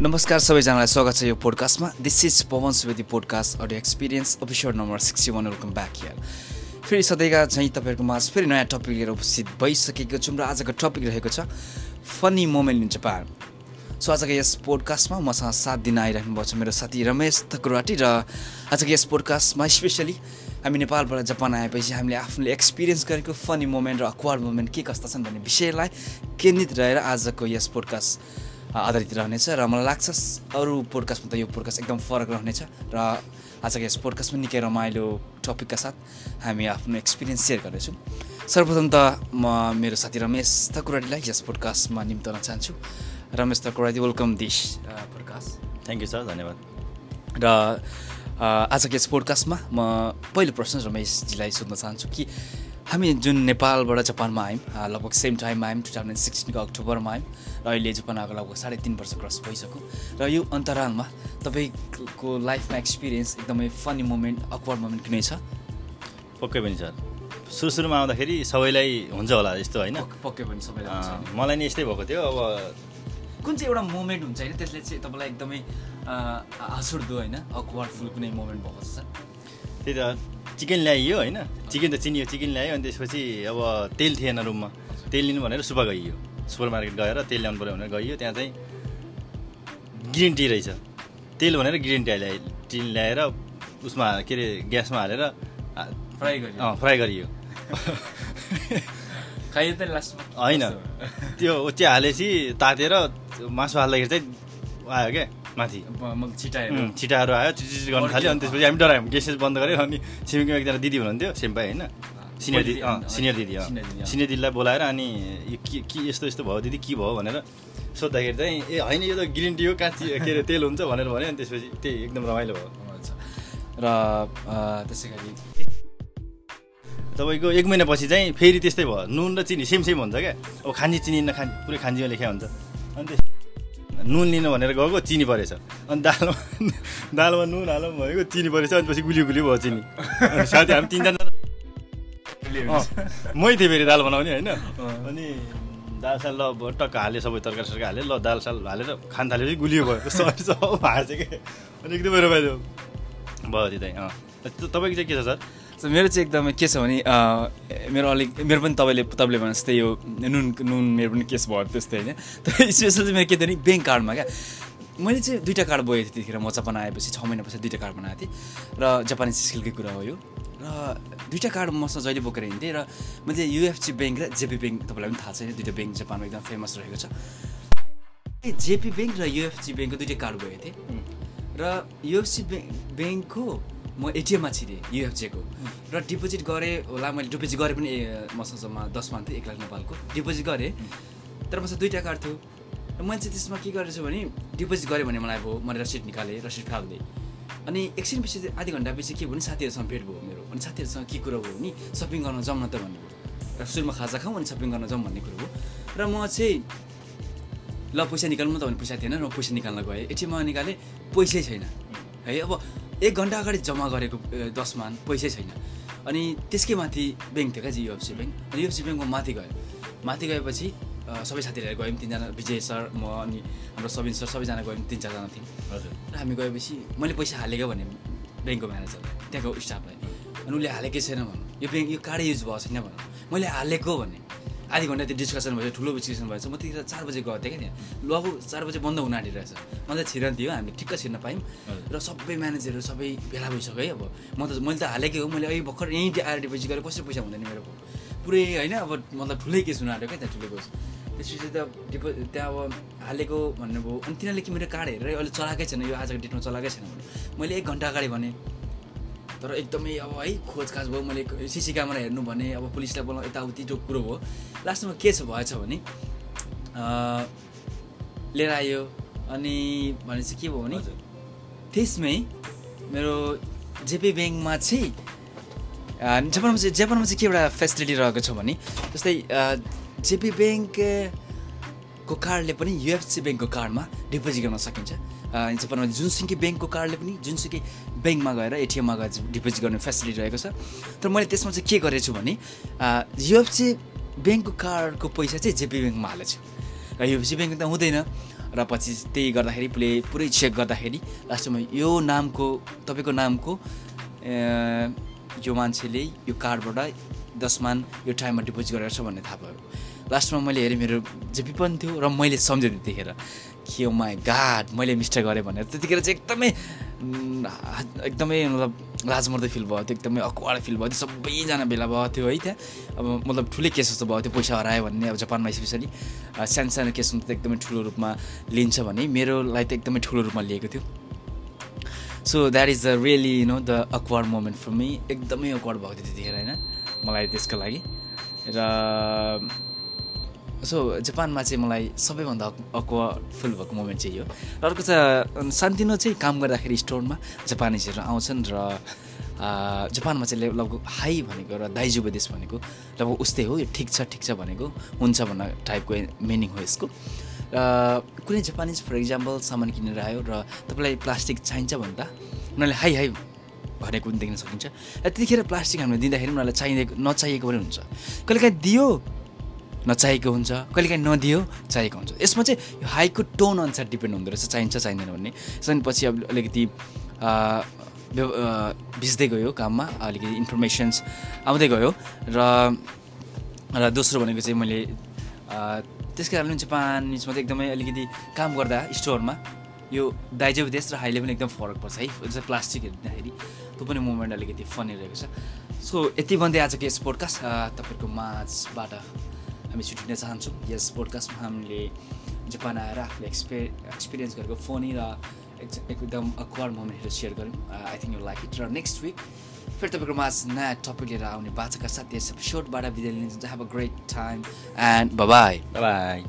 नमस्कार सबैजनालाई स्वागत छ यो पोडकास्टमा this is Pawan Subedi podcast audio experience episode number sixty one welcome back here फेरि सधैँका चाहिँ तपाईँहरूको माझ फेरि नयाँ टपिक लिएर उपस्थित भइसकेको छौँ र आजको टपिक रहेको छ funny moment in Japan so आजको यस पोडकास्टमा मसँग साथ दिन आइराख्नु भएको छ मेरो साथी रमेश थकुराटी र आजको यस पोडकास्टमा स्पेसली हामी नेपालबाट जापान आएपछि हामीले आफूले एक्सपिरियन्स गरेको फनी मोमेन्ट र अक्वार्ड मोमेन्ट के कस्ता छन् भन्ने विषयलाई केन्द्रित रहेर आजको यस पोडकास्ट आधारित रहनेछ र मलाई लाग्छ अरू पोडकास्टमा त यो पोडकास्ट एकदम फरक रहनेछ र आजको यस पोडकास्टमा निकै रमाइलो टपिकका साथ हामी आफ्नो एक्सपिरियन्स सेयर गर्नेछौँ। सर्वप्रथम त म मेरो साथी रमेश थकुराडीलाई यस पोडकास्टमा निम्ताउन चाहन्छु। Ramesh Thakuradi welcome this podcast thank you sir धन्यवाद। र आजको यस पोडकास्टमा म पहिलो प्रश्न रमेशजीलाई सोध्न चाहन्छु कि हामी जुन नेपालबाट जापानमा आयौँ लगभग सेम टाइममा आयौँ टु थाउजन्ड सिक्सटिनको अक्टोबरमा आयौँ र अहिले जापान आएको लगभग साढे तिन वर्ष क्रस भइसक्यो। र यो अन्तरालमा तपाईँको लाइफमा एक्सपिरियन्स एकदमै फनी मोमेन्ट अक्वर्ड मोमेन्ट कुनै छ? पक्कै पनि सर सुरु सुरुमा आउँदाखेरि सबैलाई हुन्छ होला यस्तो होइन? पक्कै पनि सबैलाई मलाई नि यस्तै भएको थियो अब कुन चाहिँ एउटा मोमेन्ट हुन्छ होइन त्यसले चाहिँ तपाईँलाई एकदमै हाँसुड्दो होइन? अक्वर्ड फुल कुनै मोमेन्ट भएको छ? त्यही त। चिकन ल्याइयो होइन। चिकन त चिनियो चिकन ल्यायो अनि त्यसपछि अब तेल थिएन रुममा। तेल लिनु भनेर सुपा गइयो। सुपर मार्केट गएर तेल ल्याउनु पऱ्यो भनेर गइयो। त्यहाँ चाहिँ ग्रिन टी रहेछ। तेल भनेर ग्रिन टी ल्याए टी ल्याएर उसमा के अरे ग्यासमा हालेर फ्राई गरियो। फ्राई गरियो। खाइयो त लास्टमा। होइन। त्यो चिया हालेपछि तातेर मासु हाल्दाखेरि चाहिँ आयो क्या माथि। छिटाहरू आयो चिट गर्नु थाल्यो अनि त्यसपछि हामी डरायौँ। ग्यासेस बन्द गऱ्यो अनि छिमेकीमा एकजना दिदी हुनुहुन्थ्यो सेम्पाई होइन। सिनियर दिदी अँ सिनियर दिदी अँ। सिनियर दिदीलाई बोलाएर अनि यो के के यस्तो यस्तो भयो दिदी के भयो भनेर सोद्धाखेरि चाहिँ ए होइन यो त ग्रिन टी हो काँची के अरे तेल हुन्छ भनेर भन्यो अनि त्यसपछि त्यही एकदम रमाइलो भयो। र त्यसै गरी तपाईँको एक महिनापछि चाहिँ फेरि त्यस्तै भयो। नुन र चिनी सेम सेम हुन्छ क्या? अब खान्जी चिनी नखान्जी पुरै खान्जीमा लेखा हुन्छ। अनि त्यस नुन लिनु भनेर गएको चिनी परेछ। अनि दालमा दालमा नुन हालौँ भनेको चिनी परेछ अनि पछि गुलियो गुलियो भयो चिनी। साथी हामी तिनजना मै थिएँ फेरि दाल बनाउने होइन। अनि दाल साल ल टक्क हाल्यो सबै तरकारी सरकारी हाल्यो ल दाल साल हालेर खान थाल्यो गुलियो भयो। सरी सब हाल्छ क्या अनि एकदमै रमाइलो भयो। त्यतै अँ। तपाईँको चाहिँ के छ सर? मेरो चाहिँ एकदमै के छ भने मेरो अलिक मेरो पनि तपाईँले तपाईँले भने जस्तै यो नुन नुन मेरो पनि केस भयो त्यस्तै होइन। तर स्पेसल चाहिँ मेरो के थियो भने ब्याङ्क कार्डमा क्या मैले चाहिँ दुइटा कार्ड बोकेको थिएँ त्यतिखेर। म जापान आएपछि छ महिनापछि दुइटा कार्ड बनाएको थिएँ। र जापानिज स्किलकै कुरा हो यो। र दुइटा कार्ड मसँग जहिले बोकेर हिँड्थेँ र म चाहिँ युएफसी ब्याङ्क र जेपी ब्याङ्क तपाईँलाई पनि थाहा छैन दुइटा ब्याङ्क जापानमा एकदम फेमस रहेको छ। जेपी ब्याङ्क र युएफसी ब्याङ्कको दुइटै कार्ड बोकेको थिएँ। र युएफसी ब्याङ्कको म एटिएममा छिरेँ युएफजेको र डिपोजिट गरेँ होला मैले डिपोजिट गरेँ पनि मसँग जम्मा दस मान थियो एक लाख नेपालको। डिपोजिट गरेँ तर मसँग दुइटा कार्ड थियो। र मैले चाहिँ त्यसमा के गरेछु भने डिपोजिट गरेँ भने मलाई अब मैले रसिद निकालेँ रसिद फालिदिएँ अनि एकछिन पछि आधी घन्टा पछि के भयो भने साथीहरूसँग भेट भयो मेरो। अनि साथीहरूसँग के कुरो भयो भने सपिङ गर्न जाउँ न त भन्ने र सुरुमा खाजा खाउँ अनि सपिङ गर्न जाउँ भन्ने कुरो हो र म चाहिँ ल पैसा निकाल्नु त भने पैसा थिएन र म पैसा निकाल्न गएँ। एटिएममा निकालेँ पैसै छैन। है अब एक घन्टा अगाडि जम्मा गरेको दसमान पैसै छैन। अनि त्यसकै माथि ब्याङ्क थियो क्या जी युएफसी ब्याङ्क। अनि युएफसी ब्याङ्कमा माथि गयो। माथि गएपछि सबै साथीहरू गयौँ तिनजना विजय सर म अनि हाम्रो सबिन सर सबैजना गयौँ तिन चारजना थियौँ। हजुर। र हामी गएपछि मैले पैसा हालेको भने ब्याङ्कको म्यानेजरलाई त्यहाँको स्टाफलाई। अनि उसले हालेकै छैन भन्नु। यो ब्याङ्क यो कार्डै युज भएको छैन भन्नु। मैले हालेको भने आधी घन्टा त्यो डिस्कसन भयो ठुलो डिस्कसन भएछ म त्यतिखेर चार बजी गएको थिएँ क्या त्यहाँ ल अब चार बजी बन्द हुन आँटिरहेछ म त छिर्न थियो हामीले ठिक्क छिर्न पायौँ। र सबै म्यानेजरहरू सबै भेला भइसक्यो है अब। म त मैले त हालेकै हो मैले अहिले भर्खर यहीँ आएर डिपोजिट गरेँ कसरी पैसा हुँदैन मेरो पुरै होइन अब मतलब ठुलै केस हुन आँट्यो क्या त्यहाँ ठुलो केस। त्यसपछि त डिपो त्यहाँ अब हालेको भन्नुभयो अनि तिनीहरूले कि मेरो कार्ड हेरेर अहिले चलाएकै छैन यो आजको डेटमा चलाएकै छैन मैले एक घन्टा अगाडि भनेँ तर एकदमै अब है खोजखाज भयो मैले सिसी क्यामेरा हेर्नु भने अब पुलिसलाई बोलाउँ यताउति जो कुरो भयो। लास्टमा के छ भएछ भने लिएर आयो अनि भनेपछि के भयो भने त्यसमै मेरो जेपी ब्याङ्कमा चाहिँ जापानमा चाहिँ जापानमा चाहिँ के एउटा फेसिलिटी रहेको छ भने जस्तै जेपी ब्याङ्कको कार्डले पनि युएफसी ब्याङ्कको कार्डमा डिपोजिट गर्न सकिन्छ। जापानमा जुनसुकै ब्याङ्कको कार्डले पनि जुनसुकै ब्याङ्कमा गएर एटिएममा गएर डिपोजिट गर्ने फेसिलिटी रहेको छ। तर मैले त्यसमा चाहिँ के गरेछु भने युएफसी ब्याङ्कको कार्डको पैसा चाहिँ जेपी ब्याङ्कमा हालेको छु र युएफसी ब्याङ्क त हुँदैन। र पछि त्यही गर्दाखेरि प्ले पुरै चेक गर्दाखेरि लास्टमा यो नामको तपाईँको नामको यो मान्छेले यो कार्डबाट दसमान यो टाइममा डिपोजिट गरेको छ भन्ने थाहा भयो। लास्टमा मैले हेरेँ मेरो जेपी पनि थियो र मैले सम्झेँ त्यतिखेर ओ माई गाड मैले मिस्टेक गरेँ भनेर। त्यतिखेर चाहिँ एकदमै एकदमै मतलब लाजमर्दो फिल भयो त्यो एकदमै अक्वाड फिल भयो। त्यो सबैजना भेला भएको थियो है त्यहाँ। अब मतलब ठुलै केस जस्तो भयो त्यो पैसा हरायो भन्ने अब जापानमा स्पेसली सानो सानो केस त एकदमै ठुलो रूपमा लिन्छ भने। मेरोलाई त एकदमै ठुलो रूपमा लिएको थियो। So that is the really you know the awkward moment for me एकदमै अक्वार्ड भएको थियो त्यतिखेर होइन? मलाई त्यसको लागि। र सो जापानमा चाहिँ मलाई सबैभन्दा अक्वार्ड फिल भएको मोमेन्ट चाहिँ यो र अर्को चाहिँ सान्तिनो चाहिँ काम गर्दाखेरि स्टोरमा जापानिजहरू आउँछन् र जापानमा चाहिँ लगभग हाई भनेको र दाइजु देश भनेको लगभग उस्तै हो। यो ठिक छ ठिक छ भनेको हुन्छ भन्ने टाइपको मिनिङ हो यसको। र कुनै जापानिज फर इक्जाम्पल सामान किनेर आयो र तपाईँलाई प्लास्टिक चाहिन्छ भन्दा उनीहरूले हाई हाई भनेको पनि देख्न सकिन्छ। र त्यतिखेर प्लास्टिक हामीले दिँदाखेरि उनीहरूलाई चाहिएको नचाहिएको पनि हुन्छ। कहिलेकाहीँ दियो नचाहिएको हुन्छ। कहिलेकाहीँ नदियो चाहिएको हुन्छ। यसमा चाहिँ यो हाइको टोन अनुसार डिपेन्ड हुँदो रहेछ चाहिन्छ चाहिँदैन भन्ने। त्यसपछि पछि अब अलिकति भिज्दै गयो काममा अलिकति इन्फर्मेसन्स आउँदै गयो। र र दोस्रो भनेको चाहिँ मैले त्यसै कारणले जापानिजमा चाहिँ एकदमै अलिकति काम गर्दा स्टोरमा यो देश र हाइले पनि एकदम फरक पर्छ है। जस्तै प्लास्टिक हेर्दाखेरि त्यो पनि मुभमेन्ट अलिकति फनी रहेको छ। सो यति भन्दै आजको यस पोडकास्ट तपाईँहरूको माझबाट हामी छुट्टिन चाहन्छौँ। यस पोडकास्टमा हामीले जापान आएर आफूले एक्सपे एक्सपिरियन्स गरेको फोनी र एक- एकदम अक्वार्ड मोमेन्टहरू सेयर गऱ्यौँ। I think you like it र नेक्स्ट विक फेरि तपाईँको माझ नयाँ टपिक लिएर आउने बाचाका साथ यस एपिसोडबाट बिदा लिन्छ have a great time and bye bye